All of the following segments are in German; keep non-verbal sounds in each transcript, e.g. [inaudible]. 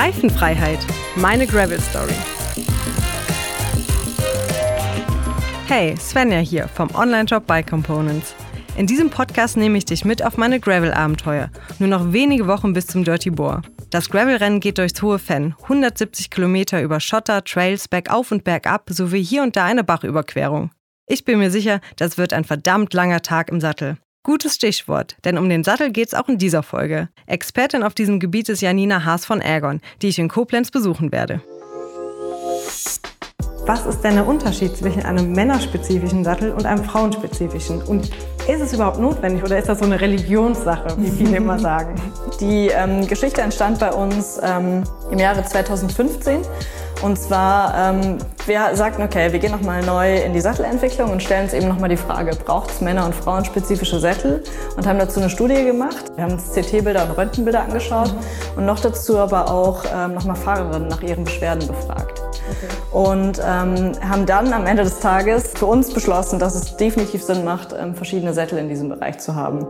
Reifenfreiheit. Meine Gravel Story. Hey, Svenja hier vom Online-Shop Bike Components. In diesem Podcast nehme ich dich mit auf meine Gravel-Abenteuer. Nur noch wenige Wochen bis zum Dirty Boar. Das Gravel-Rennen geht durchs hohe Fenn, 170 Kilometer über Schotter, Trails, bergauf und bergab, sowie hier und da eine Bachüberquerung. Ich bin mir sicher, das wird ein verdammt langer Tag im Sattel. Gutes Stichwort, denn um den Sattel geht's auch in dieser Folge. Expertin auf diesem Gebiet ist Janina Haas von Ergon, die ich in Koblenz besuchen werde. Was ist denn der Unterschied zwischen einem männerspezifischen Sattel und einem frauenspezifischen? Und ist es überhaupt notwendig oder ist das so eine Religionssache, wie viele immer [laughs] sagen? Die ähm, Geschichte entstand bei uns ähm, im Jahre 2015. Und zwar, ähm, wir sagten, okay, wir gehen nochmal neu in die Sattelentwicklung und stellen uns eben nochmal die Frage, braucht es Männer- und Frauenspezifische Sättel? Und haben dazu eine Studie gemacht. Wir haben uns CT-Bilder und Röntgenbilder angeschaut mhm. und noch dazu aber auch ähm, nochmal Fahrerinnen nach ihren Beschwerden befragt. Okay. Und ähm, haben dann am Ende des Tages für uns beschlossen, dass es definitiv Sinn macht, ähm, verschiedene Sättel in diesem Bereich zu haben.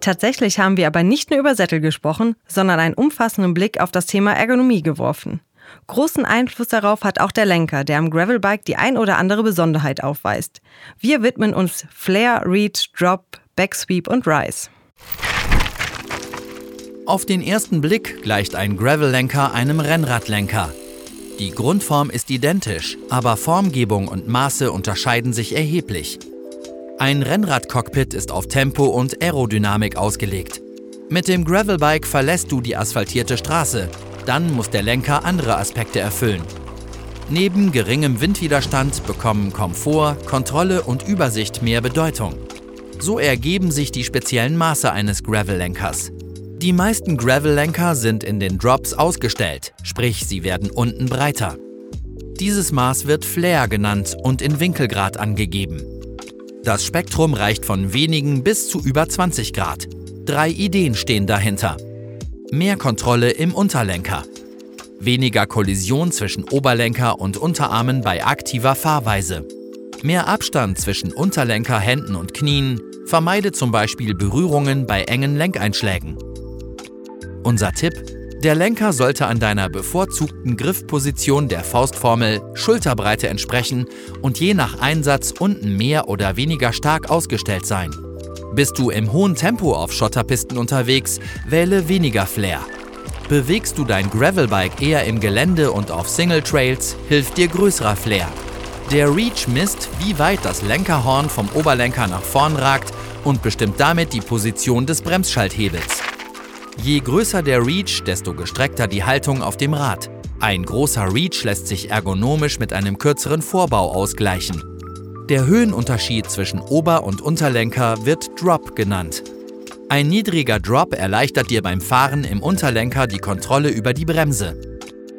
Tatsächlich haben wir aber nicht nur über Sättel gesprochen, sondern einen umfassenden Blick auf das Thema Ergonomie geworfen. Großen Einfluss darauf hat auch der Lenker, der am Gravelbike die ein oder andere Besonderheit aufweist. Wir widmen uns Flare, Reach, Drop, Backsweep und Rise. Auf den ersten Blick gleicht ein Gravellenker einem Rennradlenker. Die Grundform ist identisch, aber Formgebung und Maße unterscheiden sich erheblich. Ein Rennradcockpit ist auf Tempo und Aerodynamik ausgelegt. Mit dem Gravelbike verlässt du die asphaltierte Straße, dann muss der Lenker andere Aspekte erfüllen. Neben geringem Windwiderstand bekommen Komfort, Kontrolle und Übersicht mehr Bedeutung. So ergeben sich die speziellen Maße eines Gravel-Lenkers. Die meisten Gravel-Lenker sind in den Drops ausgestellt, sprich sie werden unten breiter. Dieses Maß wird Flare genannt und in Winkelgrad angegeben. Das Spektrum reicht von wenigen bis zu über 20 Grad. Drei Ideen stehen dahinter. Mehr Kontrolle im Unterlenker. Weniger Kollision zwischen Oberlenker und Unterarmen bei aktiver Fahrweise. Mehr Abstand zwischen Unterlenker, Händen und Knien vermeide zum Beispiel Berührungen bei engen Lenkeinschlägen. Unser Tipp? Der Lenker sollte an deiner bevorzugten Griffposition der Faustformel Schulterbreite entsprechen und je nach Einsatz unten mehr oder weniger stark ausgestellt sein. Bist du im hohen Tempo auf Schotterpisten unterwegs, wähle weniger Flair. Bewegst du dein Gravelbike eher im Gelände und auf Single Trails, hilft dir größerer Flair. Der Reach misst, wie weit das Lenkerhorn vom Oberlenker nach vorn ragt und bestimmt damit die Position des Bremsschalthebels. Je größer der Reach, desto gestreckter die Haltung auf dem Rad. Ein großer Reach lässt sich ergonomisch mit einem kürzeren Vorbau ausgleichen. Der Höhenunterschied zwischen Ober- und Unterlenker wird Drop genannt. Ein niedriger Drop erleichtert dir beim Fahren im Unterlenker die Kontrolle über die Bremse.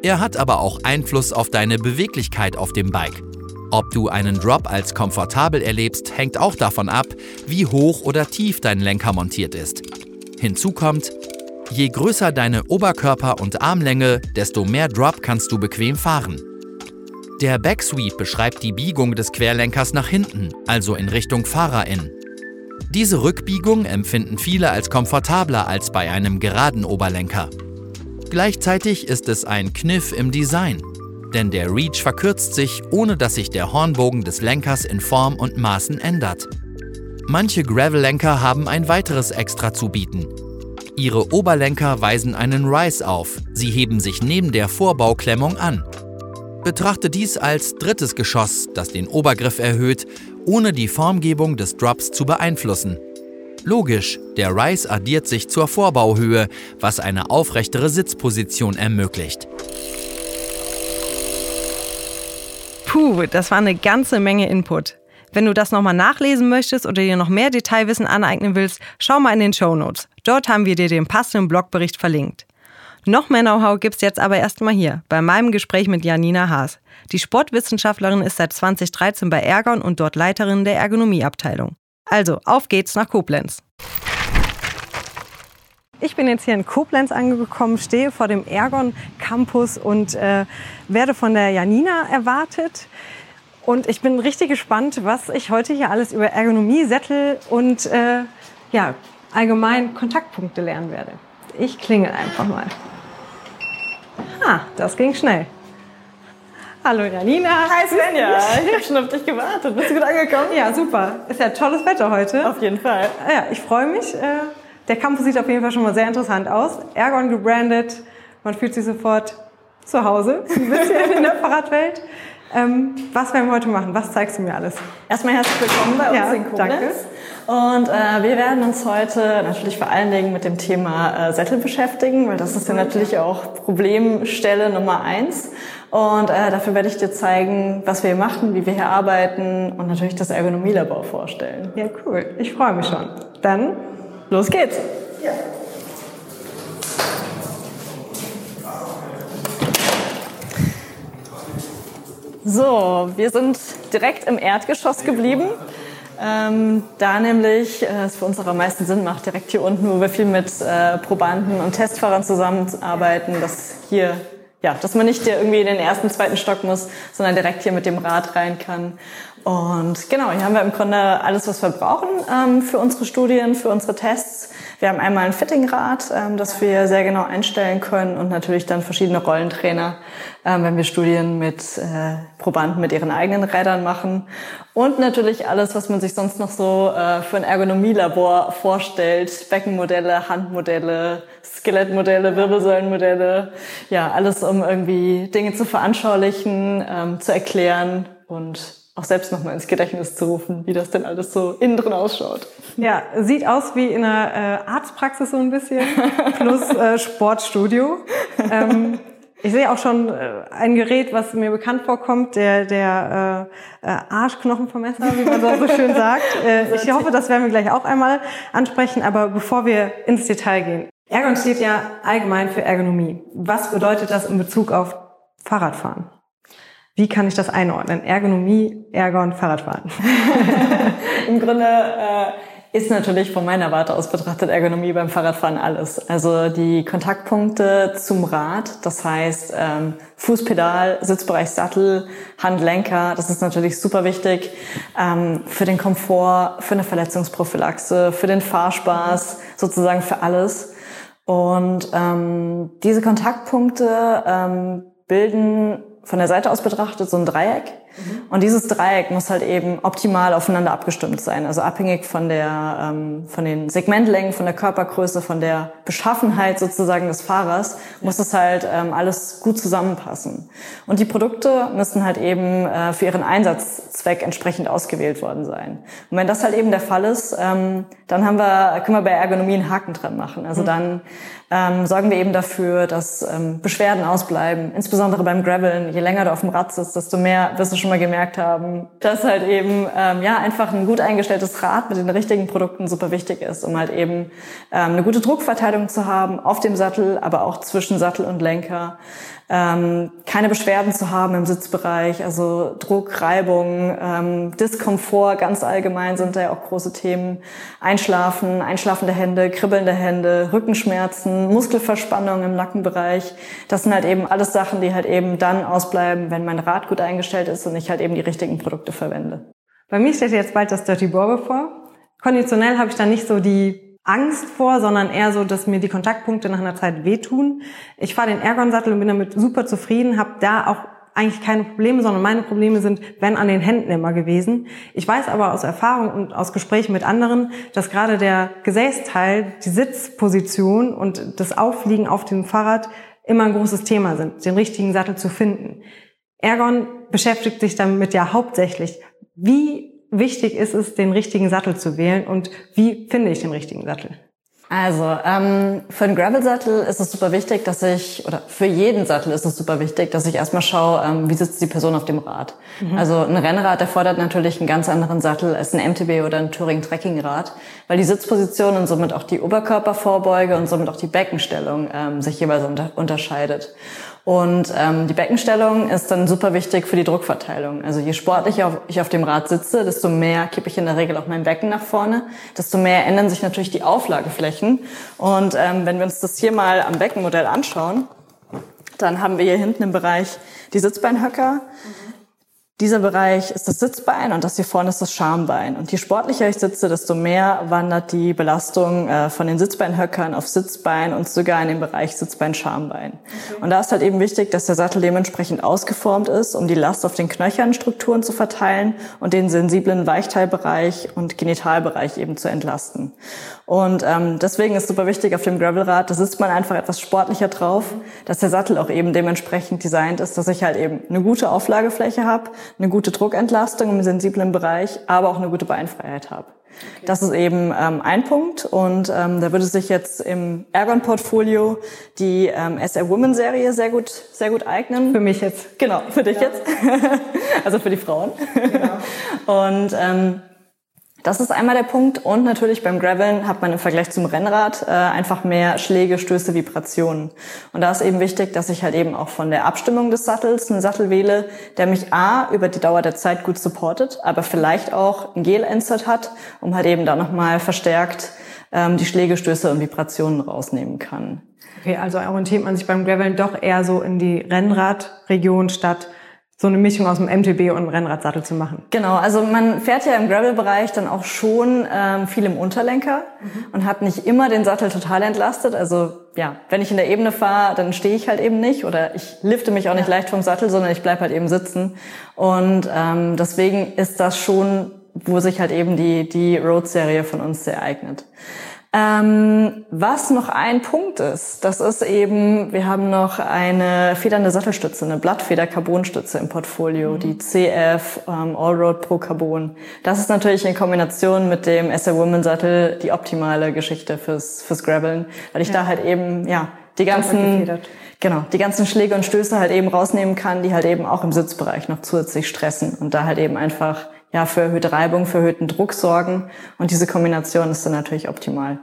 Er hat aber auch Einfluss auf deine Beweglichkeit auf dem Bike. Ob du einen Drop als komfortabel erlebst, hängt auch davon ab, wie hoch oder tief dein Lenker montiert ist. Hinzu kommt, Je größer deine Oberkörper- und Armlänge, desto mehr Drop kannst du bequem fahren. Der Backsweep beschreibt die Biegung des Querlenkers nach hinten, also in Richtung Fahrerin. Diese Rückbiegung empfinden viele als komfortabler als bei einem geraden Oberlenker. Gleichzeitig ist es ein Kniff im Design, denn der Reach verkürzt sich, ohne dass sich der Hornbogen des Lenkers in Form und Maßen ändert. Manche Gravel-Lenker haben ein weiteres Extra zu bieten, Ihre Oberlenker weisen einen Rise auf. Sie heben sich neben der Vorbauklemmung an. Betrachte dies als drittes Geschoss, das den Obergriff erhöht, ohne die Formgebung des Drops zu beeinflussen. Logisch, der Rise addiert sich zur Vorbauhöhe, was eine aufrechtere Sitzposition ermöglicht. Puh, das war eine ganze Menge Input. Wenn du das nochmal nachlesen möchtest oder dir noch mehr Detailwissen aneignen willst, schau mal in den Show Notes. Dort haben wir dir den passenden Blogbericht verlinkt. Noch mehr Know-how gibt's jetzt aber erstmal hier, bei meinem Gespräch mit Janina Haas. Die Sportwissenschaftlerin ist seit 2013 bei Ergon und dort Leiterin der Ergonomieabteilung. Also, auf geht's nach Koblenz. Ich bin jetzt hier in Koblenz angekommen, stehe vor dem Ergon Campus und äh, werde von der Janina erwartet. Und ich bin richtig gespannt, was ich heute hier alles über Ergonomie, Sättel und äh, ja, allgemein Kontaktpunkte lernen werde. Ich klingel einfach mal. Ah, das ging schnell. Hallo Janina. Hi Svenja, ich habe schon auf dich gewartet. Bist du gut angekommen? Ja, super. Ist ja tolles Wetter heute. Auf jeden Fall. Ja, ich freue mich. Äh, der Campus sieht auf jeden Fall schon mal sehr interessant aus. Ergon gebrandet. Man fühlt sich sofort zu Hause, [laughs] ein bisschen in der Fahrradwelt. Ähm, was werden wir heute machen? Was zeigst du mir alles? Erstmal herzlich willkommen bei uns ja, in Koblenz. Danke. Und äh, wir werden uns heute natürlich vor allen Dingen mit dem Thema äh, Sättel beschäftigen, weil das ist ja natürlich auch Problemstelle Nummer eins. Und äh, dafür werde ich dir zeigen, was wir hier machen, wie wir hier arbeiten und natürlich das Ergonomielabor vorstellen. Ja, cool. Ich freue mich schon. Dann los geht's. Ja. So, wir sind direkt im Erdgeschoss geblieben. Ähm, da nämlich äh, es für uns auch am meisten Sinn macht, direkt hier unten, wo wir viel mit äh, Probanden und Testfahrern zusammenarbeiten, dass hier ja, dass man nicht irgendwie in den ersten, zweiten Stock muss, sondern direkt hier mit dem Rad rein kann. Und genau, hier haben wir im Grunde alles, was wir brauchen ähm, für unsere Studien, für unsere Tests. Wir haben einmal ein Fittingrad, ähm, das wir sehr genau einstellen können und natürlich dann verschiedene Rollentrainer, ähm, wenn wir Studien mit äh, Probanden mit ihren eigenen Rädern machen. Und natürlich alles, was man sich sonst noch so äh, für ein Ergonomielabor vorstellt. Beckenmodelle, Handmodelle, Skelettmodelle, Wirbelsäulenmodelle. Ja, alles, um irgendwie Dinge zu veranschaulichen, ähm, zu erklären und auch selbst nochmal ins Gedächtnis zu rufen, wie das denn alles so innen drin ausschaut. Ja, sieht aus wie in einer äh, Arztpraxis so ein bisschen, [laughs] plus äh, Sportstudio. Ähm, ich sehe auch schon äh, ein Gerät, was mir bekannt vorkommt, der, der äh, äh, Arschknochenvermesser, wie man so schön sagt. Äh, [laughs] ich hoffe, das werden wir gleich auch einmal ansprechen, aber bevor wir ins Detail gehen. Ergon steht ja allgemein für Ergonomie. Was bedeutet das in Bezug auf Fahrradfahren? Wie kann ich das einordnen? Ergonomie, Ergon, Fahrradfahren. [laughs] Im Grunde äh, ist natürlich von meiner Warte aus betrachtet Ergonomie beim Fahrradfahren alles. Also die Kontaktpunkte zum Rad, das heißt ähm, Fußpedal, Sitzbereich Sattel, Handlenker, das ist natürlich super wichtig ähm, für den Komfort, für eine Verletzungsprophylaxe, für den Fahrspaß, sozusagen für alles. Und ähm, diese Kontaktpunkte ähm, bilden von der Seite aus betrachtet so ein Dreieck. Mhm. Und dieses Dreieck muss halt eben optimal aufeinander abgestimmt sein. Also abhängig von der, ähm, von den Segmentlängen, von der Körpergröße, von der Beschaffenheit sozusagen des Fahrers, muss es halt ähm, alles gut zusammenpassen. Und die Produkte müssen halt eben äh, für ihren Einsatzzweck entsprechend ausgewählt worden sein. Und wenn das halt eben der Fall ist, ähm, dann haben wir, können wir bei Ergonomie einen Haken dran machen. Also mhm. dann ähm, sorgen wir eben dafür, dass ähm, Beschwerden ausbleiben. Insbesondere beim Graveln. Je länger du auf dem Rad sitzt, desto mehr wirst du schon mal gemerkt haben, dass halt eben ähm, ja einfach ein gut eingestelltes Rad mit den richtigen Produkten super wichtig ist, um halt eben ähm, eine gute Druckverteilung zu haben auf dem Sattel, aber auch zwischen Sattel und Lenker ähm, keine Beschwerden zu haben im Sitzbereich, also Druck, Reibung, ähm, Diskomfort ganz allgemein sind da ja auch große Themen. Einschlafen, einschlafende Hände, kribbelnde Hände, Rückenschmerzen, Muskelverspannung im Nackenbereich. Das sind halt eben alles Sachen, die halt eben dann ausbleiben, wenn mein Rad gut eingestellt ist und ich halt eben die richtigen Produkte verwende. Bei mir steht jetzt bald das Dirty Boar bevor. Konditionell habe ich da nicht so die Angst vor, sondern eher so, dass mir die Kontaktpunkte nach einer Zeit wehtun. Ich fahre den Ergon-Sattel und bin damit super zufrieden, habe da auch eigentlich keine Probleme, sondern meine Probleme sind, wenn an den Händen immer gewesen. Ich weiß aber aus Erfahrung und aus Gesprächen mit anderen, dass gerade der Gesäßteil, die Sitzposition und das Aufliegen auf dem Fahrrad immer ein großes Thema sind, den richtigen Sattel zu finden. Ergon beschäftigt sich damit ja hauptsächlich. Wie wichtig ist es, den richtigen Sattel zu wählen und wie finde ich den richtigen Sattel? Also ähm, für einen Gravel-Sattel ist es super wichtig, dass ich, oder für jeden Sattel ist es super wichtig, dass ich erstmal schaue, ähm, wie sitzt die Person auf dem Rad. Mhm. Also ein Rennrad erfordert natürlich einen ganz anderen Sattel als ein MTB oder ein Touring-Trekking-Rad, weil die Sitzposition und somit auch die Oberkörpervorbeuge und somit auch die Beckenstellung ähm, sich jeweils unter unterscheidet. Und ähm, die Beckenstellung ist dann super wichtig für die Druckverteilung. Also je sportlicher ich auf dem Rad sitze, desto mehr kippe ich in der Regel auch mein Becken nach vorne, desto mehr ändern sich natürlich die Auflageflächen. Und ähm, wenn wir uns das hier mal am Beckenmodell anschauen, dann haben wir hier hinten im Bereich die Sitzbeinhöcker. Mhm Dieser Bereich ist das Sitzbein und das hier vorne ist das Schambein. Und je sportlicher ich sitze, desto mehr wandert die Belastung äh, von den Sitzbeinhöckern auf Sitzbein und sogar in den Bereich Sitzbein-Schambein. Okay. Und da ist halt eben wichtig, dass der Sattel dementsprechend ausgeformt ist, um die Last auf den Knöchernstrukturen zu verteilen und den sensiblen Weichteilbereich und Genitalbereich eben zu entlasten. Und ähm, deswegen ist super wichtig auf dem Gravelrad, da sitzt man einfach etwas sportlicher drauf, dass der Sattel auch eben dementsprechend designt ist, dass ich halt eben eine gute Auflagefläche habe, eine gute Druckentlastung im sensiblen Bereich, aber auch eine gute Beinfreiheit habe. Okay. Das ist eben ähm, ein Punkt und ähm, da würde sich jetzt im Ergon-Portfolio die ähm, SR Women-Serie sehr gut, sehr gut eignen. Für mich jetzt. Genau, für dich ja. jetzt. [laughs] also für die Frauen. Genau. und ähm, das ist einmal der Punkt. Und natürlich beim Graveln hat man im Vergleich zum Rennrad äh, einfach mehr Schläge, Stöße, Vibrationen. Und da ist eben wichtig, dass ich halt eben auch von der Abstimmung des Sattels einen Sattel wähle, der mich A, über die Dauer der Zeit gut supportet, aber vielleicht auch ein Gel-Insert hat, um halt eben da nochmal verstärkt ähm, die Schläge, Stöße und Vibrationen rausnehmen kann. Okay, also orientiert man sich beim Graveln doch eher so in die Rennradregion statt so eine Mischung aus dem MTB und einem Rennradsattel zu machen. Genau, also man fährt ja im Gravel-Bereich dann auch schon ähm, viel im Unterlenker mhm. und hat nicht immer den Sattel total entlastet. Also ja, wenn ich in der Ebene fahre, dann stehe ich halt eben nicht oder ich lifte mich auch nicht ja. leicht vom Sattel, sondern ich bleib halt eben sitzen. Und ähm, deswegen ist das schon, wo sich halt eben die, die Road-Serie von uns sehr eignet. Ähm, was noch ein Punkt ist, das ist eben, wir haben noch eine federnde Sattelstütze, eine Blattfeder-Carbonstütze im Portfolio, mhm. die CF ähm, Allroad Pro Carbon. Das ist natürlich in Kombination mit dem SR Woman Sattel die optimale Geschichte fürs, fürs Graveln, weil ich ja. da halt eben, ja, die ganzen, genau, die ganzen Schläge und Stöße halt eben rausnehmen kann, die halt eben auch im Sitzbereich noch zusätzlich stressen und da halt eben einfach ja, für erhöhte Reibung, für erhöhten Druck sorgen. Und diese Kombination ist dann natürlich optimal.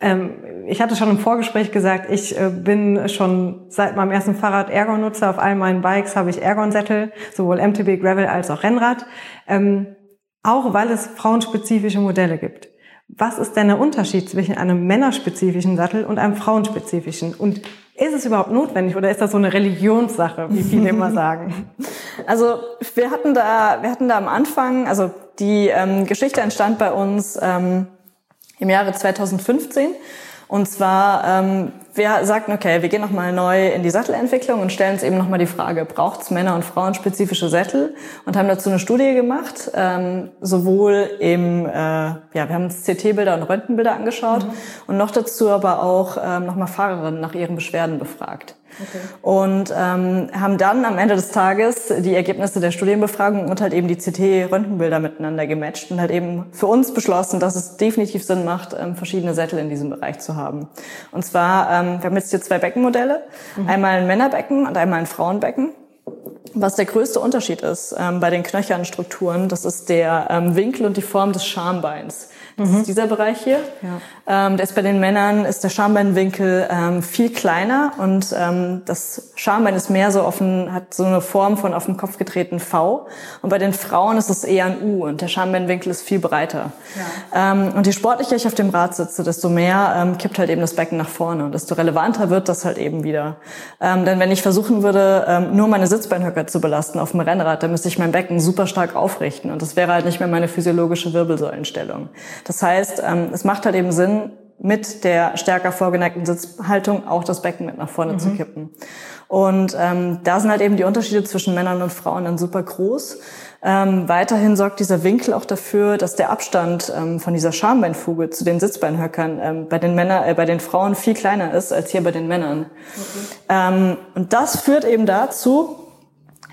Ähm, ich hatte schon im Vorgespräch gesagt, ich äh, bin schon seit meinem ersten Fahrrad Ergon-Nutzer. Auf all meinen Bikes habe ich Ergon-Sättel, sowohl MTB Gravel als auch Rennrad. Ähm, auch weil es frauenspezifische Modelle gibt. Was ist denn der Unterschied zwischen einem männerspezifischen Sattel und einem frauenspezifischen? Und ist es überhaupt notwendig oder ist das so eine Religionssache, wie viele immer [laughs] sagen? Also wir hatten da, wir hatten da am Anfang, also die ähm, Geschichte entstand bei uns ähm, im Jahre 2015 und zwar, ähm, wir sagten, okay, wir gehen nochmal neu in die Sattelentwicklung und stellen uns eben nochmal die Frage, braucht es Männer- und Frauenspezifische Sättel? Und haben dazu eine Studie gemacht, ähm, sowohl im, äh, ja, wir haben uns CT-Bilder und Röntgenbilder angeschaut mhm. und noch dazu aber auch ähm, nochmal Fahrerinnen nach ihren Beschwerden befragt. Okay. Und ähm, haben dann am Ende des Tages die Ergebnisse der Studienbefragung und halt eben die CT-Röntgenbilder miteinander gematcht und halt eben für uns beschlossen, dass es definitiv Sinn macht, ähm, verschiedene Sättel in diesem Bereich zu haben. Und zwar, ähm, wir haben jetzt hier zwei Beckenmodelle, mhm. einmal ein Männerbecken und einmal ein Frauenbecken. Was der größte Unterschied ist ähm, bei den Knöchernstrukturen, das ist der ähm, Winkel und die Form des Schambeins. Das mhm. ist dieser Bereich hier. Ja. Ähm, der ist bei den Männern, ist der Schambeinwinkel ähm, viel kleiner und ähm, das Schambein ist mehr so offen, hat so eine Form von auf dem Kopf getreten V. Und bei den Frauen ist es eher ein U und der Schambeinwinkel ist viel breiter. Ja. Ähm, und je sportlicher ich auf dem Rad sitze, desto mehr ähm, kippt halt eben das Becken nach vorne und desto relevanter wird das halt eben wieder. Ähm, denn wenn ich versuchen würde, ähm, nur meine Sitzbeinhöcker zu belasten auf dem Rennrad, dann müsste ich mein Becken super stark aufrichten und das wäre halt nicht mehr meine physiologische Wirbelsäulenstellung. Das heißt, ähm, es macht halt eben Sinn, mit der stärker vorgeneigten Sitzhaltung auch das Becken mit nach vorne mhm. zu kippen. Und ähm, da sind halt eben die Unterschiede zwischen Männern und Frauen dann super groß. Ähm, weiterhin sorgt dieser Winkel auch dafür, dass der Abstand ähm, von dieser Schambeinfuge zu den Sitzbeinhöckern ähm, bei den Männern, äh, bei den Frauen viel kleiner ist als hier bei den Männern. Okay. Ähm, und das führt eben dazu,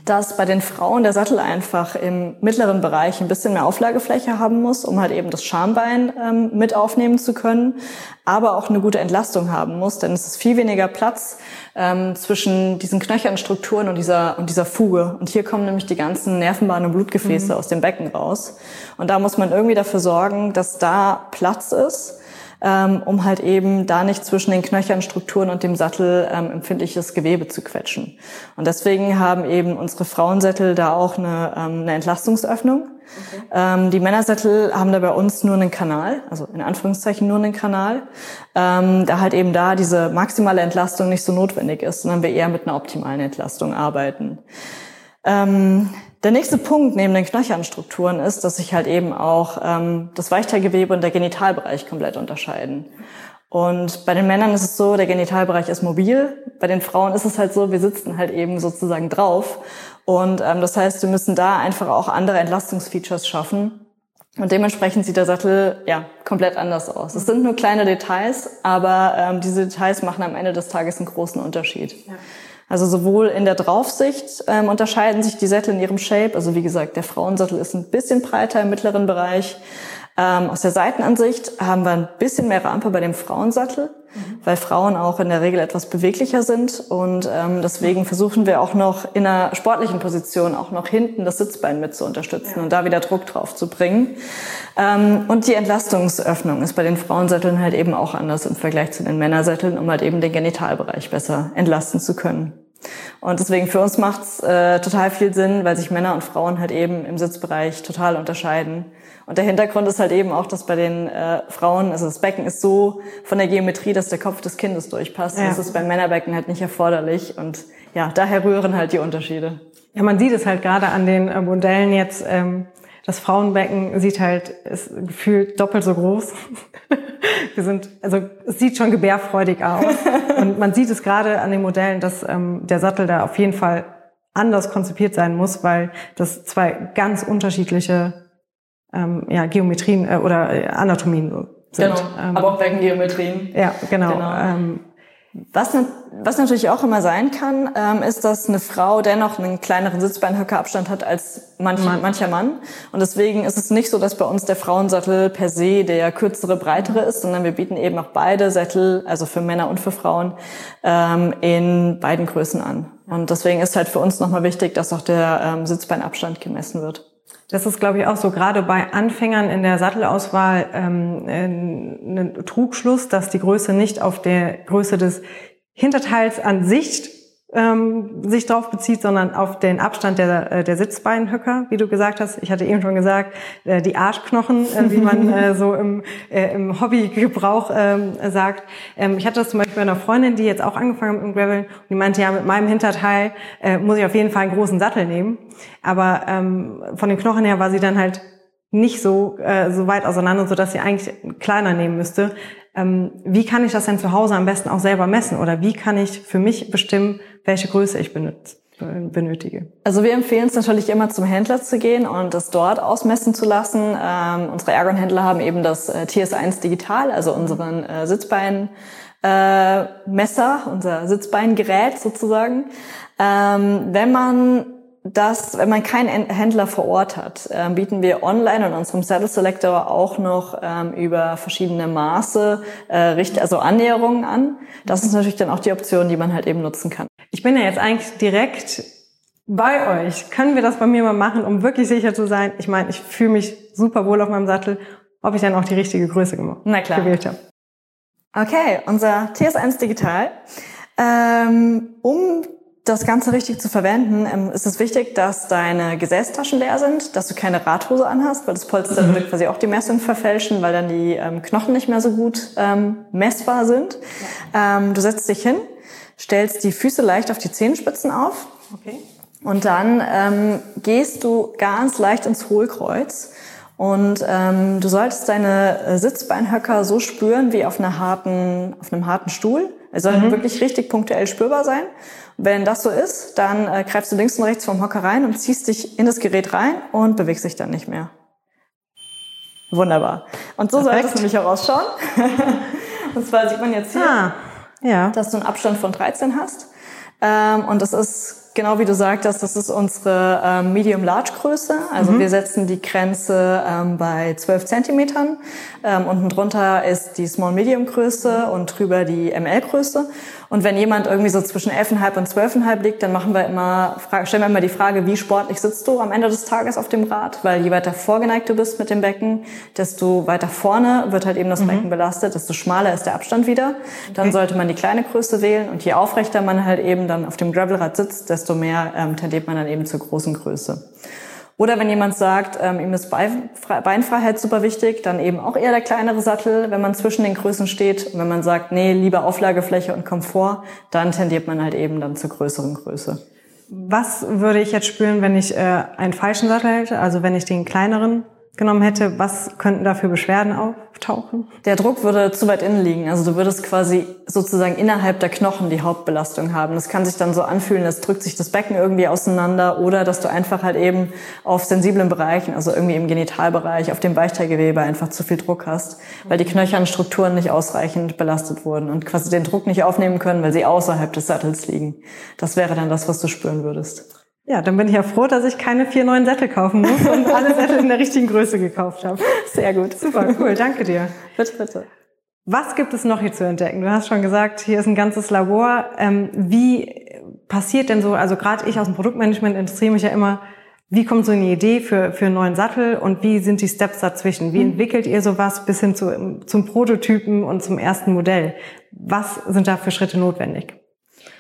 dass bei den Frauen der Sattel einfach im mittleren Bereich ein bisschen mehr Auflagefläche haben muss, um halt eben das Schambein ähm, mit aufnehmen zu können, aber auch eine gute Entlastung haben muss, denn es ist viel weniger Platz ähm, zwischen diesen Knöchernstrukturen und dieser, und dieser Fuge. Und hier kommen nämlich die ganzen Nervenbahnen und Blutgefäße mhm. aus dem Becken raus. Und da muss man irgendwie dafür sorgen, dass da Platz ist ähm, um halt eben da nicht zwischen den Knöchernstrukturen und dem Sattel ähm, empfindliches Gewebe zu quetschen. Und deswegen haben eben unsere Frauensättel da auch eine, ähm, eine Entlastungsöffnung. Okay. Ähm, die Männersättel haben da bei uns nur einen Kanal, also in Anführungszeichen nur einen Kanal, ähm, da halt eben da diese maximale Entlastung nicht so notwendig ist, sondern wir eher mit einer optimalen Entlastung arbeiten. Ähm, der nächste Punkt neben den Knöchernstrukturen ist, dass sich halt eben auch ähm, das Weichteilgewebe und der Genitalbereich komplett unterscheiden. Und bei den Männern ist es so, der Genitalbereich ist mobil. Bei den Frauen ist es halt so, wir sitzen halt eben sozusagen drauf. Und ähm, das heißt, wir müssen da einfach auch andere Entlastungsfeatures schaffen. Und dementsprechend sieht der Sattel ja komplett anders aus. Es sind nur kleine Details, aber ähm, diese Details machen am Ende des Tages einen großen Unterschied. Ja. Also sowohl in der Draufsicht ähm, unterscheiden sich die Sättel in ihrem Shape. Also wie gesagt, der Frauensattel ist ein bisschen breiter im mittleren Bereich. Ähm, aus der Seitenansicht haben wir ein bisschen mehr Rampe bei dem Frauensattel, mhm. weil Frauen auch in der Regel etwas beweglicher sind. Und ähm, deswegen versuchen wir auch noch in einer sportlichen Position auch noch hinten das Sitzbein mit zu unterstützen ja. und da wieder Druck drauf zu bringen. Ähm, und die Entlastungsöffnung ist bei den Frauensätteln halt eben auch anders im Vergleich zu den Männersätteln, um halt eben den Genitalbereich besser entlasten zu können. Und deswegen für uns macht es äh, total viel Sinn, weil sich Männer und Frauen halt eben im Sitzbereich total unterscheiden. Und der Hintergrund ist halt eben auch, dass bei den äh, Frauen, also das Becken ist so von der Geometrie, dass der Kopf des Kindes durchpasst. Ja. Das ist beim Männerbecken halt nicht erforderlich. Und ja, daher rühren halt die Unterschiede. Ja, man sieht es halt gerade an den äh, Modellen jetzt. Ähm, das Frauenbecken sieht halt, ist gefühlt doppelt so groß. [laughs] Wir sind, also es sieht schon gebärfreudig aus. [laughs] Und man sieht es gerade an den Modellen, dass ähm, der Sattel da auf jeden Fall anders konzipiert sein muss, weil das zwei ganz unterschiedliche ähm, ja, Geometrien äh, oder äh, Anatomien sind. Genau, ähm, aber auch Beckengeometrien. Ja, genau. genau. Ähm, was, was natürlich auch immer sein kann, ähm, ist, dass eine Frau dennoch einen kleineren Sitzbeinhöckerabstand hat als manch, Mann. mancher Mann. Und deswegen ist es nicht so, dass bei uns der Frauensattel per se der kürzere, breitere ist, sondern wir bieten eben auch beide Sättel, also für Männer und für Frauen, ähm, in beiden Größen an. Und deswegen ist halt für uns nochmal wichtig, dass auch der ähm, Sitzbeinabstand gemessen wird. Das ist, glaube ich, auch so. Gerade bei Anfängern in der Sattelauswahl ähm, ein Trugschluss, dass die Größe nicht auf der Größe des Hinterteils an sich ähm, sich drauf bezieht, sondern auf den Abstand der, äh, der Sitzbeinhöcker, wie du gesagt hast. Ich hatte eben schon gesagt, äh, die Arschknochen, äh, wie man [laughs] äh, so im, äh, im Hobbygebrauch ähm, sagt. Ähm, ich hatte das zum Beispiel bei einer Freundin, die jetzt auch angefangen hat mit dem Graveln und die meinte, ja, mit meinem Hinterteil äh, muss ich auf jeden Fall einen großen Sattel nehmen. Aber ähm, von den Knochen her war sie dann halt nicht so, äh, so weit auseinander, so dass sie eigentlich kleiner nehmen müsste. Ähm, wie kann ich das denn zu Hause am besten auch selber messen? Oder wie kann ich für mich bestimmen, welche Größe ich benutze? benötige. Also wir empfehlen es natürlich immer zum Händler zu gehen und das dort ausmessen zu lassen. Ähm, unsere Ergon-Händler haben eben das äh, TS1 Digital, also unseren äh, Sitzbeinmesser, äh, unser Sitzbeingerät sozusagen. Ähm, wenn man dass, wenn man keinen Händler vor Ort hat, äh, bieten wir online und unserem Saddle Selector auch noch ähm, über verschiedene Maße, äh, also Annäherungen an. Das ist natürlich dann auch die Option, die man halt eben nutzen kann. Ich bin ja jetzt eigentlich direkt bei euch. Können wir das bei mir mal machen, um wirklich sicher zu sein? Ich meine, ich fühle mich super wohl auf meinem Sattel, ob ich dann auch die richtige Größe Na klar. gewählt habe. Okay, unser TS1 Digital. Ähm, um das Ganze richtig zu verwenden, ähm, ist es wichtig, dass deine Gesäßtaschen leer sind, dass du keine Radhose anhast, weil das Polster mhm. würde quasi auch die Messung verfälschen, weil dann die ähm, Knochen nicht mehr so gut ähm, messbar sind. Ja. Ähm, du setzt dich hin, stellst die Füße leicht auf die Zehenspitzen auf okay. und dann ähm, gehst du ganz leicht ins Hohlkreuz. Und ähm, du solltest deine Sitzbeinhöcker so spüren wie auf, einer harten, auf einem harten Stuhl. Es soll mhm. wirklich richtig punktuell spürbar sein. Wenn das so ist, dann äh, greifst du links und rechts vom Hocker rein und ziehst dich in das Gerät rein und bewegst dich dann nicht mehr. Wunderbar. Und so Perfekt. soll es nämlich auch ausschauen. [laughs] und zwar sieht man jetzt hier, ah, ja. dass du einen Abstand von 13 hast. Ähm, und das ist genau wie du sagtest, das ist unsere ähm, Medium-Large-Größe. Also mhm. wir setzen die Grenze ähm, bei 12 Zentimetern. Ähm, unten drunter ist die Small-Medium-Größe und drüber die ML-Größe. Und wenn jemand irgendwie so zwischen 11,5 und 12,5 liegt, dann machen wir immer, stellen wir immer die Frage, wie sportlich sitzt du am Ende des Tages auf dem Rad? Weil je weiter vorgeneigt du bist mit dem Becken, desto weiter vorne wird halt eben das mhm. Becken belastet, desto schmaler ist der Abstand wieder. Dann okay. sollte man die kleine Größe wählen und je aufrechter man halt eben dann auf dem Gravelrad sitzt, desto mehr ähm, tendiert man dann eben zur großen Größe. Oder wenn jemand sagt, ähm, ihm ist Beinfreiheit super wichtig, dann eben auch eher der kleinere Sattel, wenn man zwischen den Größen steht. Und wenn man sagt, nee, lieber Auflagefläche und Komfort, dann tendiert man halt eben dann zur größeren Größe. was würde ich jetzt spüren, wenn ich äh, einen falschen Sattel hätte? Also wenn ich den kleineren genommen hätte, was könnten da für Beschwerden auftauchen? Der Druck würde zu weit innen liegen. Also du würdest quasi sozusagen innerhalb der Knochen die Hauptbelastung haben. Das kann sich dann so anfühlen, als drückt sich das Becken irgendwie auseinander oder dass du einfach halt eben auf sensiblen Bereichen, also irgendwie im Genitalbereich, auf dem Weichteilgewebe einfach zu viel Druck hast, weil die knöchernen Strukturen nicht ausreichend belastet wurden und quasi den Druck nicht aufnehmen können, weil sie außerhalb des Sattels liegen. Das wäre dann das, was du spüren würdest. Ja, dann bin ich ja froh, dass ich keine vier neuen Sättel kaufen muss und alle Sättel in der richtigen Größe gekauft habe. Sehr gut. Super, cool, danke dir. Bitte, bitte. Was gibt es noch hier zu entdecken? Du hast schon gesagt, hier ist ein ganzes Labor. Ähm, wie passiert denn so, also gerade ich aus dem Produktmanagement interessiere mich ja immer, wie kommt so eine Idee für, für einen neuen Sattel und wie sind die Steps dazwischen? Wie mhm. entwickelt ihr sowas bis hin zu, zum Prototypen und zum ersten Modell? Was sind da für Schritte notwendig?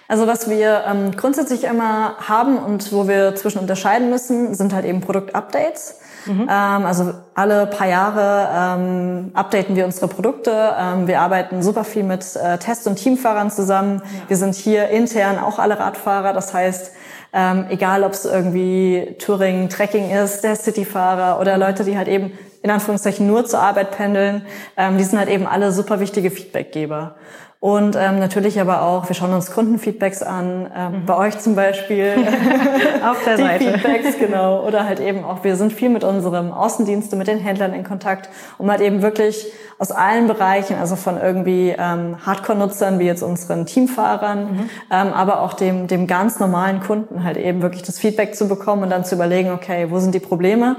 Also was wir ähm, grundsätzlich immer haben und wo wir zwischen unterscheiden müssen, sind halt eben Produktupdates. Mhm. Ähm, also alle paar Jahre ähm, updaten wir unsere Produkte. Ähm, wir arbeiten super viel mit äh, Test- und Teamfahrern zusammen. Ja. Wir sind hier intern auch alle Radfahrer. Das heißt, ähm, egal ob es irgendwie Touring, Trekking ist, der Cityfahrer oder Leute, die halt eben in Anführungszeichen nur zur Arbeit pendeln, ähm, die sind halt eben alle super wichtige Feedbackgeber. Und ähm, natürlich aber auch, wir schauen uns Kundenfeedbacks an, ähm, mhm. bei euch zum Beispiel. [laughs] Auf der [laughs] die Seite. Feedbacks, genau. Oder halt eben auch, wir sind viel mit unserem Außendienste, mit den Händlern in Kontakt, um halt eben wirklich aus allen Bereichen, also von irgendwie ähm, Hardcore-Nutzern wie jetzt unseren Teamfahrern, mhm. ähm, aber auch dem, dem ganz normalen Kunden halt eben wirklich das Feedback zu bekommen und dann zu überlegen, okay, wo sind die Probleme?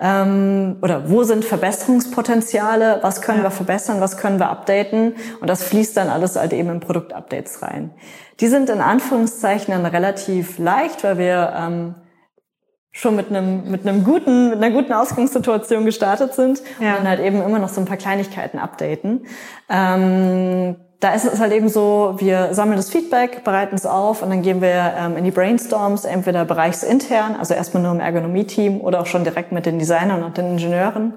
Ähm, oder wo sind Verbesserungspotenziale, was können ja. wir verbessern, was können wir updaten und das fließt dann alles halt eben in Produktupdates rein. Die sind in Anführungszeichen dann relativ leicht, weil wir ähm, schon mit einem mit einem guten mit einer guten Ausgangssituation gestartet sind ja. und dann halt eben immer noch so ein paar Kleinigkeiten updaten. Ähm, da ist es halt eben so, wir sammeln das Feedback, bereiten es auf und dann gehen wir ähm, in die Brainstorms, entweder bereichsintern, also erstmal nur im Ergonomie-Team oder auch schon direkt mit den Designern und den Ingenieuren.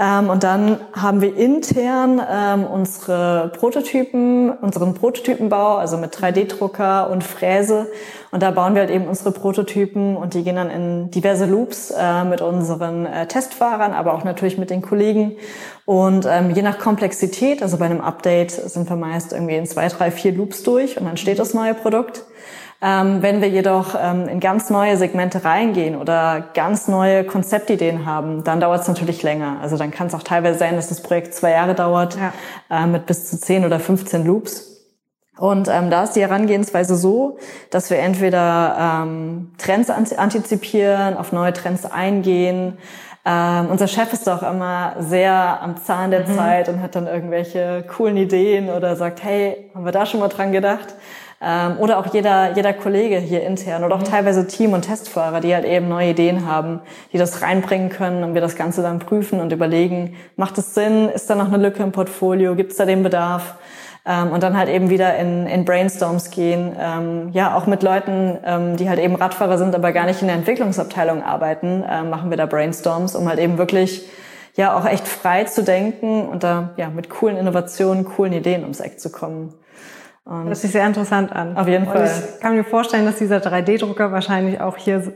Ähm, und dann haben wir intern ähm, unsere Prototypen, unseren Prototypenbau, also mit 3D-Drucker und Fräse. Und da bauen wir halt eben unsere Prototypen und die gehen dann in diverse Loops äh, mit unseren äh, Testfahrern, aber auch natürlich mit den Kollegen. Und ähm, je nach Komplexität, also bei einem Update sind wir meist irgendwie in zwei, drei, vier Loops durch und dann steht das neue Produkt. Ähm, wenn wir jedoch ähm, in ganz neue Segmente reingehen oder ganz neue Konzeptideen haben, dann dauert es natürlich länger. Also dann kann es auch teilweise sein, dass das Projekt zwei Jahre dauert, ja. äh, mit bis zu zehn oder 15 Loops. Und ähm, da ist die Herangehensweise so, dass wir entweder ähm, Trends antizipieren, auf neue Trends eingehen, ähm, unser Chef ist doch immer sehr am Zahn der mhm. Zeit und hat dann irgendwelche coolen Ideen oder sagt, hey, haben wir da schon mal dran gedacht? Ähm, oder auch jeder, jeder Kollege hier intern oder auch mhm. teilweise Team- und Testfahrer, die halt eben neue Ideen haben, die das reinbringen können und wir das Ganze dann prüfen und überlegen, macht es Sinn? Ist da noch eine Lücke im Portfolio? Gibt es da den Bedarf? Ähm, und dann halt eben wieder in, in Brainstorms gehen. Ähm, ja, auch mit Leuten, ähm, die halt eben Radfahrer sind, aber gar nicht in der Entwicklungsabteilung arbeiten, ähm, machen wir da Brainstorms, um halt eben wirklich ja auch echt frei zu denken und da ja mit coolen Innovationen, coolen Ideen ums Eck zu kommen. Und das sich sehr interessant an. Auf jeden Fall. Und ich kann mir vorstellen, dass dieser 3D-Drucker wahrscheinlich auch hier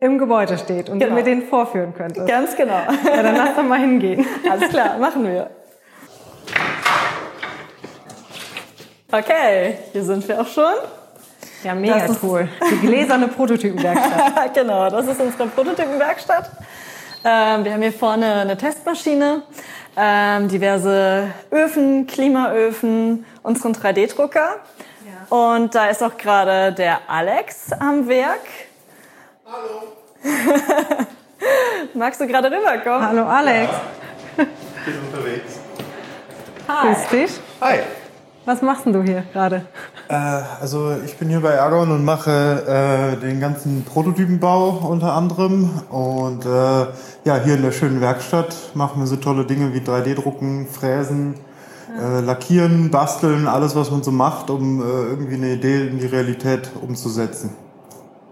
im Gebäude steht und genau. du mir den vorführen könntest. Ganz genau. Ja, dann lass doch mal hingehen. [laughs] Alles klar, machen wir. Okay, hier sind wir auch schon. Ja, mega das cool. [laughs] Die gläserne Prototypenwerkstatt. [laughs] genau, das ist unsere Prototypenwerkstatt. Ähm, wir haben hier vorne eine Testmaschine, ähm, diverse Öfen, Klimaöfen, unseren 3D-Drucker. Ja. Und da ist auch gerade der Alex am Werk. Hallo. [laughs] Magst du gerade rüberkommen? Hallo Alex. Ja, bin unterwegs. Hi. Grüß dich. Hi. Was machst denn du hier gerade? Äh, also ich bin hier bei Ergon und mache äh, den ganzen Prototypenbau unter anderem. Und äh, ja, hier in der schönen Werkstatt machen wir so tolle Dinge wie 3D-Drucken, Fräsen, ja. äh, Lackieren, Basteln, alles was man so macht, um äh, irgendwie eine Idee in die Realität umzusetzen.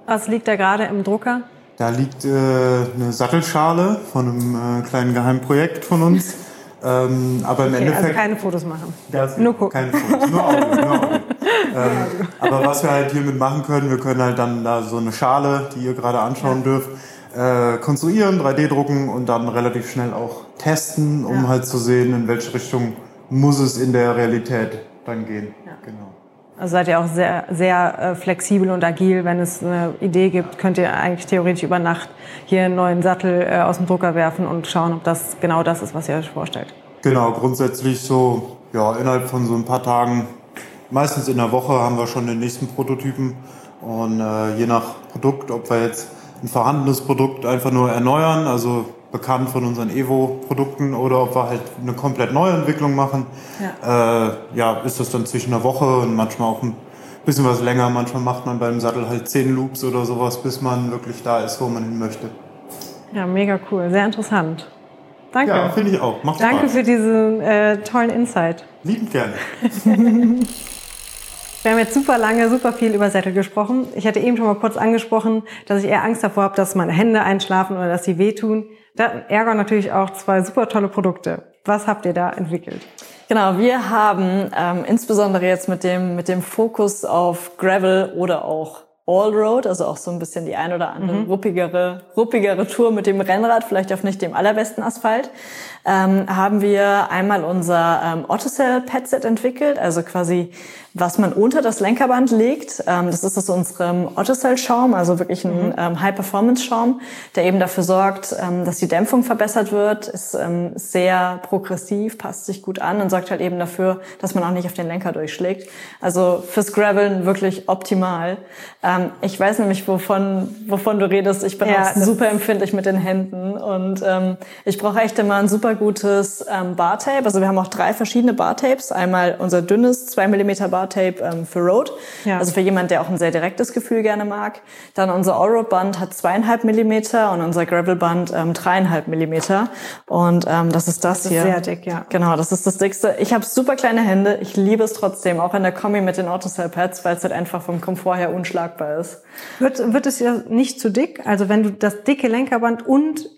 Was liegt da gerade im Drucker? Da liegt äh, eine Sattelschale von einem kleinen Geheimprojekt von uns. [laughs] Ähm, aber im okay, Endeffekt. Also keine Fotos machen. Das, nur gucken. Keine Fotos, nur Audio. Nur Audio. [laughs] ähm, aber was wir halt hiermit machen können, wir können halt dann da so eine Schale, die ihr gerade anschauen ja. dürft, äh, konstruieren, 3D drucken und dann relativ schnell auch testen, um ja. halt zu sehen, in welche Richtung muss es in der Realität dann gehen. Ja. Genau. Also seid ihr auch sehr, sehr äh, flexibel und agil. Wenn es eine Idee gibt, könnt ihr eigentlich theoretisch über Nacht hier einen neuen Sattel äh, aus dem Drucker werfen und schauen, ob das genau das ist, was ihr euch vorstellt. Genau, grundsätzlich so, ja, innerhalb von so ein paar Tagen, meistens in der Woche haben wir schon den nächsten Prototypen. Und äh, je nach Produkt, ob wir jetzt ein vorhandenes Produkt einfach nur erneuern, also bekannt von unseren Evo-Produkten oder ob wir halt eine komplett neue Entwicklung machen. Ja. Äh, ja, ist das dann zwischen einer Woche und manchmal auch ein bisschen was länger. Manchmal macht man beim Sattel halt zehn Loops oder sowas, bis man wirklich da ist, wo man hin möchte. Ja, mega cool, sehr interessant. Danke. Ja, finde ich auch. Macht Danke Spaß. für diesen äh, tollen Insight. Liebend gerne. [laughs] Wir haben jetzt super lange, super viel über Sättel gesprochen. Ich hatte eben schon mal kurz angesprochen, dass ich eher Angst davor habe, dass meine Hände einschlafen oder dass sie wehtun. Da Ergo natürlich auch zwei super tolle Produkte. Was habt ihr da entwickelt? Genau, wir haben ähm, insbesondere jetzt mit dem, mit dem Fokus auf Gravel oder auch Allroad, also auch so ein bisschen die ein oder andere mhm. ruppigere, ruppigere Tour mit dem Rennrad, vielleicht auf nicht dem allerbesten Asphalt, ähm, haben wir einmal unser ähm, Ottocell Padset entwickelt, also quasi was man unter das Lenkerband legt. Ähm, das ist aus unserem Ottocell-Schaum, also wirklich ein mhm. ähm, High-Performance-Schaum, der eben dafür sorgt, ähm, dass die Dämpfung verbessert wird, ist ähm, sehr progressiv, passt sich gut an und sorgt halt eben dafür, dass man auch nicht auf den Lenker durchschlägt. Also fürs Graveln wirklich optimal. Ähm, ich weiß nämlich, wovon, wovon du redest. Ich bin ja, auch super empfindlich mit den Händen und ähm, ich brauche echt immer ein super gutes ähm, Bartape. Also wir haben auch drei verschiedene Bartapes. Einmal unser dünnes 2 mm Bartape ähm, für Road. Ja. Also für jemand, der auch ein sehr direktes Gefühl gerne mag. Dann unser Allroad-Band hat zweieinhalb Millimeter und unser Gravel-Band ähm, dreieinhalb Millimeter. Und ähm, das ist das, das ist hier. Sehr dick, ja. Genau, das ist das dickste. Ich habe super kleine Hände. Ich liebe es trotzdem, auch in der Kombi mit den Autocell-Pads, weil es halt einfach vom Komfort her unschlagbar ist. Wird, wird es ja nicht zu dick? Also wenn du das dicke Lenkerband und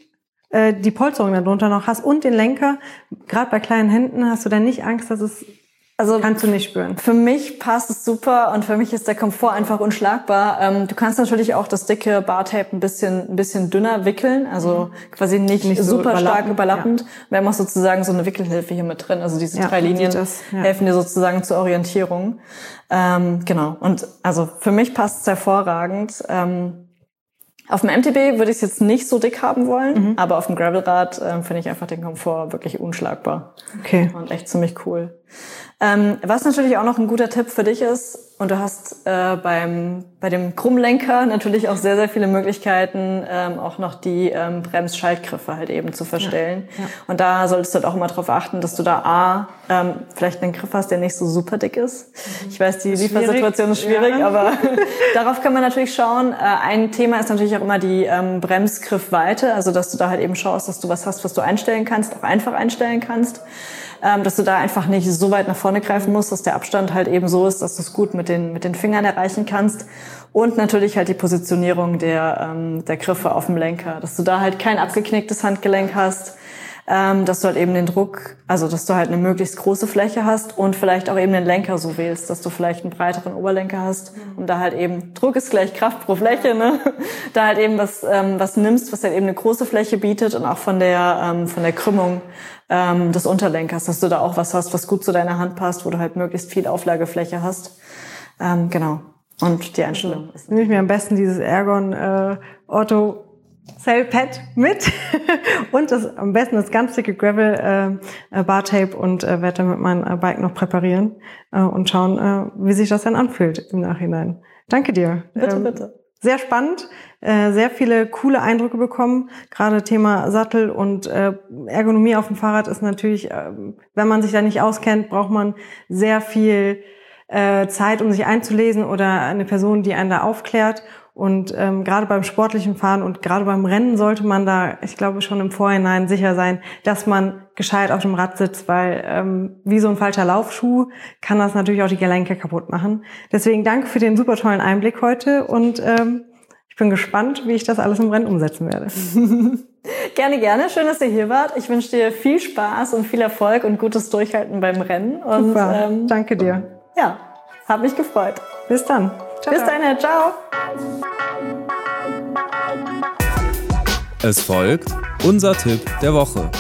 äh, die Polsterung darunter noch hast und den Lenker, gerade bei kleinen Händen hast du dann nicht Angst, dass es also kannst du nicht spüren. Für mich passt es super und für mich ist der Komfort einfach unschlagbar. Ähm, du kannst natürlich auch das dicke Bartape ein bisschen ein bisschen dünner wickeln, also mhm. quasi nicht, nicht super so stark überlappend. Ja. Wir haben auch sozusagen so eine Wickelhilfe hier mit drin. Also diese ja, drei Linien das, ja. helfen dir sozusagen zur Orientierung. Ähm, genau. Und also für mich passt es hervorragend. Ähm, auf dem MTB würde ich es jetzt nicht so dick haben wollen, mhm. aber auf dem Gravelrad äh, finde ich einfach den Komfort wirklich unschlagbar. Okay. Und echt ziemlich cool. Ähm, was natürlich auch noch ein guter Tipp für dich ist, und du hast äh, beim, bei dem Krummlenker natürlich auch sehr, sehr viele Möglichkeiten, ähm, auch noch die ähm, Bremsschaltgriffe halt eben zu verstellen. Ja, ja. Und da solltest du halt auch immer darauf achten, dass du da A, ähm, vielleicht einen Griff hast, der nicht so super dick ist. Mhm. Ich weiß, die Liefersituation ist schwierig, ja. aber [laughs] darauf kann man natürlich schauen. Äh, ein Thema ist natürlich auch immer die ähm, Bremsgriffweite, also dass du da halt eben schaust, dass du was hast, was du einstellen kannst, auch einfach einstellen kannst dass du da einfach nicht so weit nach vorne greifen musst, dass der Abstand halt eben so ist, dass du es gut mit den, mit den Fingern erreichen kannst. Und natürlich halt die Positionierung der, ähm, der Griffe auf dem Lenker, dass du da halt kein abgeknicktes Handgelenk hast, ähm, dass du halt eben den Druck, also dass du halt eine möglichst große Fläche hast und vielleicht auch eben den Lenker so wählst, dass du vielleicht einen breiteren Oberlenker hast und da halt eben Druck ist gleich Kraft pro Fläche, ne? [laughs] Da halt eben was ähm, was nimmst, was halt eben eine große Fläche bietet und auch von der ähm, von der Krümmung ähm, des Unterlenkers, dass du da auch was hast, was gut zu deiner Hand passt, wo du halt möglichst viel Auflagefläche hast. Ähm, genau. Und die Einstellung. Also, nehme ich mir am besten dieses Ergon äh, Auto Cellpad mit [laughs] und das am besten das ganz dicke Gravel äh, Bartape und äh, werde damit mein äh, Bike noch präparieren äh, und schauen, äh, wie sich das dann anfühlt im Nachhinein. Danke dir. Bitte, ähm, bitte. Sehr spannend, äh, sehr viele coole Eindrücke bekommen. Gerade Thema Sattel und äh, Ergonomie auf dem Fahrrad ist natürlich, äh, wenn man sich da nicht auskennt, braucht man sehr viel äh, Zeit, um sich einzulesen oder eine Person, die einen da aufklärt. Und ähm, gerade beim sportlichen Fahren und gerade beim Rennen sollte man da, ich glaube, schon im Vorhinein sicher sein, dass man gescheit auf dem Rad sitzt, weil ähm, wie so ein falscher Laufschuh kann das natürlich auch die Gelenke kaputt machen. Deswegen danke für den super tollen Einblick heute und ähm, ich bin gespannt, wie ich das alles im Rennen umsetzen werde. [laughs] gerne, gerne. Schön, dass ihr hier wart. Ich wünsche dir viel Spaß und viel Erfolg und gutes Durchhalten beim Rennen. Und, super. Ähm, danke dir. Ja, Hab mich gefreut. Bis dann. Ciao, Bis dann, ciao. Es folgt unser Tipp der Woche.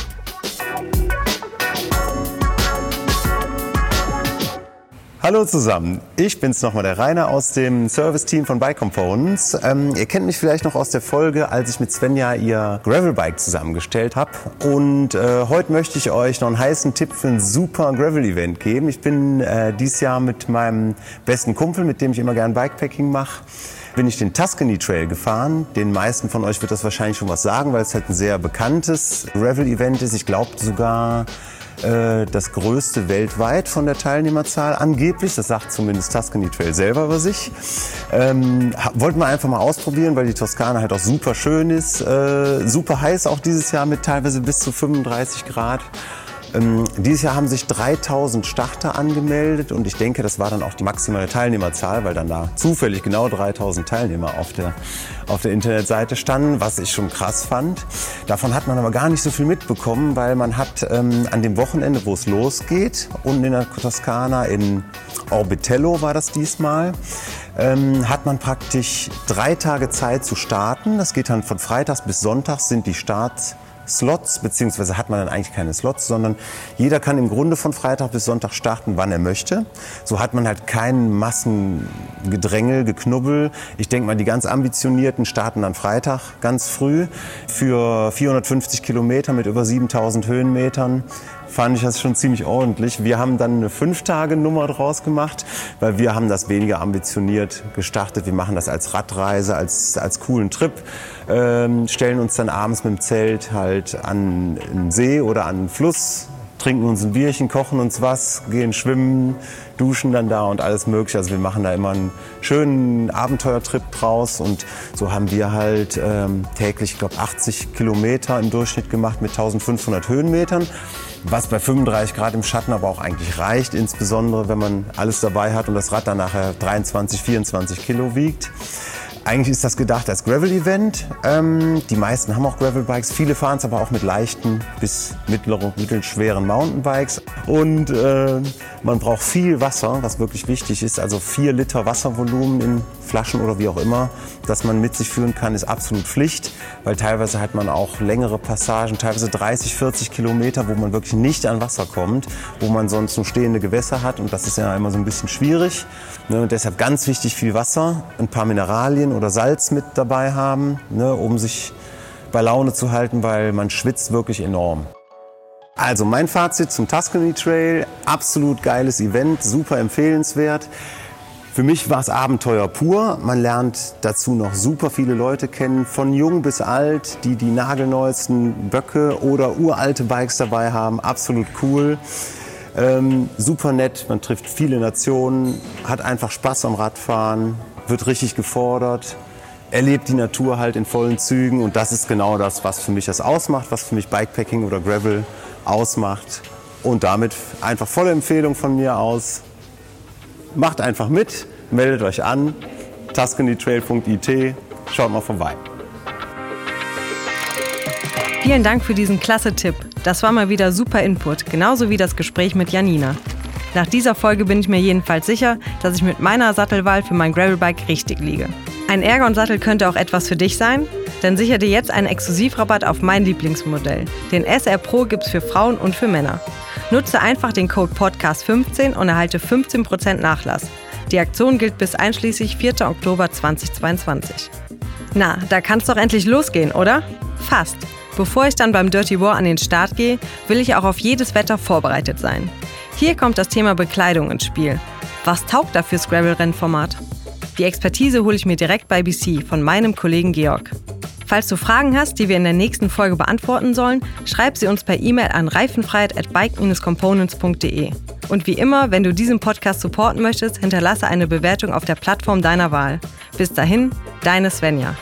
Hallo zusammen, ich bin's nochmal, der Rainer aus dem Service-Team von Bike Components. Ähm, ihr kennt mich vielleicht noch aus der Folge, als ich mit Svenja ihr Gravel-Bike zusammengestellt habe. Und äh, heute möchte ich euch noch einen heißen Tipp für ein super Gravel-Event geben. Ich bin äh, dieses Jahr mit meinem besten Kumpel, mit dem ich immer gern Bikepacking mache, bin ich den Tuscany Trail gefahren. Den meisten von euch wird das wahrscheinlich schon was sagen, weil es halt ein sehr bekanntes Gravel-Event ist. Ich glaube sogar äh, das größte weltweit von der Teilnehmerzahl angeblich. Das sagt zumindest Tuscany Trail selber über sich. Ähm, wollten wir einfach mal ausprobieren, weil die Toskana halt auch super schön ist. Äh, super heiß auch dieses Jahr mit teilweise bis zu 35 Grad. Ähm, dieses Jahr haben sich 3000 Starter angemeldet und ich denke, das war dann auch die maximale Teilnehmerzahl, weil dann da zufällig genau 3000 Teilnehmer auf der, auf der Internetseite standen, was ich schon krass fand. Davon hat man aber gar nicht so viel mitbekommen, weil man hat ähm, an dem Wochenende, wo es losgeht, unten in der Toskana in Orbitello war das diesmal, ähm, hat man praktisch drei Tage Zeit zu starten. Das geht dann von Freitags bis Sonntags sind die Starts Slots, beziehungsweise hat man dann eigentlich keine Slots, sondern jeder kann im Grunde von Freitag bis Sonntag starten, wann er möchte. So hat man halt kein Massengedrängel, Geknubbel. Ich denke mal, die ganz Ambitionierten starten dann Freitag ganz früh für 450 Kilometer mit über 7000 Höhenmetern fand ich das schon ziemlich ordentlich. Wir haben dann eine Fünf-Tage-Nummer draus gemacht, weil wir haben das weniger ambitioniert gestartet. Wir machen das als Radreise, als, als coolen Trip, ähm, stellen uns dann abends mit dem Zelt halt an einen See oder an einen Fluss, trinken uns ein Bierchen, kochen uns was, gehen schwimmen, duschen dann da und alles mögliche. Also wir machen da immer einen schönen Abenteuertrip draus und so haben wir halt ähm, täglich, ich glaube, 80 Kilometer im Durchschnitt gemacht mit 1500 Höhenmetern was bei 35 Grad im Schatten aber auch eigentlich reicht, insbesondere wenn man alles dabei hat und das Rad dann nachher 23, 24 Kilo wiegt. Eigentlich ist das gedacht als Gravel-Event. Ähm, die meisten haben auch Gravel-Bikes. Viele fahren es aber auch mit leichten bis mittleren, mittelschweren Mountainbikes. Und äh, man braucht viel Wasser, was wirklich wichtig ist. Also vier Liter Wasservolumen in Flaschen oder wie auch immer, das man mit sich führen kann, ist absolut Pflicht. Weil teilweise hat man auch längere Passagen, teilweise 30, 40 Kilometer, wo man wirklich nicht an Wasser kommt, wo man sonst nur stehende Gewässer hat. Und das ist ja immer so ein bisschen schwierig. Ne, und deshalb ganz wichtig viel Wasser, ein paar Mineralien oder Salz mit dabei haben, ne, um sich bei Laune zu halten, weil man schwitzt wirklich enorm. Also mein Fazit zum Tuscany Trail, absolut geiles Event, super empfehlenswert. Für mich war es Abenteuer pur. Man lernt dazu noch super viele Leute kennen, von jung bis alt, die die nagelneuesten Böcke oder uralte Bikes dabei haben. Absolut cool. Ähm, super nett, man trifft viele Nationen, hat einfach Spaß am Radfahren, wird richtig gefordert, erlebt die Natur halt in vollen Zügen und das ist genau das, was für mich das ausmacht, was für mich Bikepacking oder Gravel ausmacht. Und damit einfach volle Empfehlung von mir aus. Macht einfach mit, meldet euch an, tuscanytrail.it, schaut mal vorbei. Vielen Dank für diesen klasse Tipp. Das war mal wieder super Input, genauso wie das Gespräch mit Janina. Nach dieser Folge bin ich mir jedenfalls sicher, dass ich mit meiner Sattelwahl für mein Gravelbike richtig liege. Ein Ergon-Sattel könnte auch etwas für dich sein, dann sicher dir jetzt einen Exklusivrabatt auf mein Lieblingsmodell. Den SR Pro gibt's für Frauen und für Männer. Nutze einfach den Code PODCAST15 und erhalte 15% Nachlass. Die Aktion gilt bis einschließlich 4. Oktober 2022. Na, da kann's doch endlich losgehen, oder? Fast. Bevor ich dann beim Dirty War an den Start gehe, will ich auch auf jedes Wetter vorbereitet sein. Hier kommt das Thema Bekleidung ins Spiel. Was taugt da fürs Gravel-Rennformat? Die Expertise hole ich mir direkt bei BC von meinem Kollegen Georg. Falls du Fragen hast, die wir in der nächsten Folge beantworten sollen, schreib sie uns per E-Mail an reifenfreiheit at bike-components.de. Und wie immer, wenn du diesen Podcast supporten möchtest, hinterlasse eine Bewertung auf der Plattform deiner Wahl. Bis dahin, deine Svenja.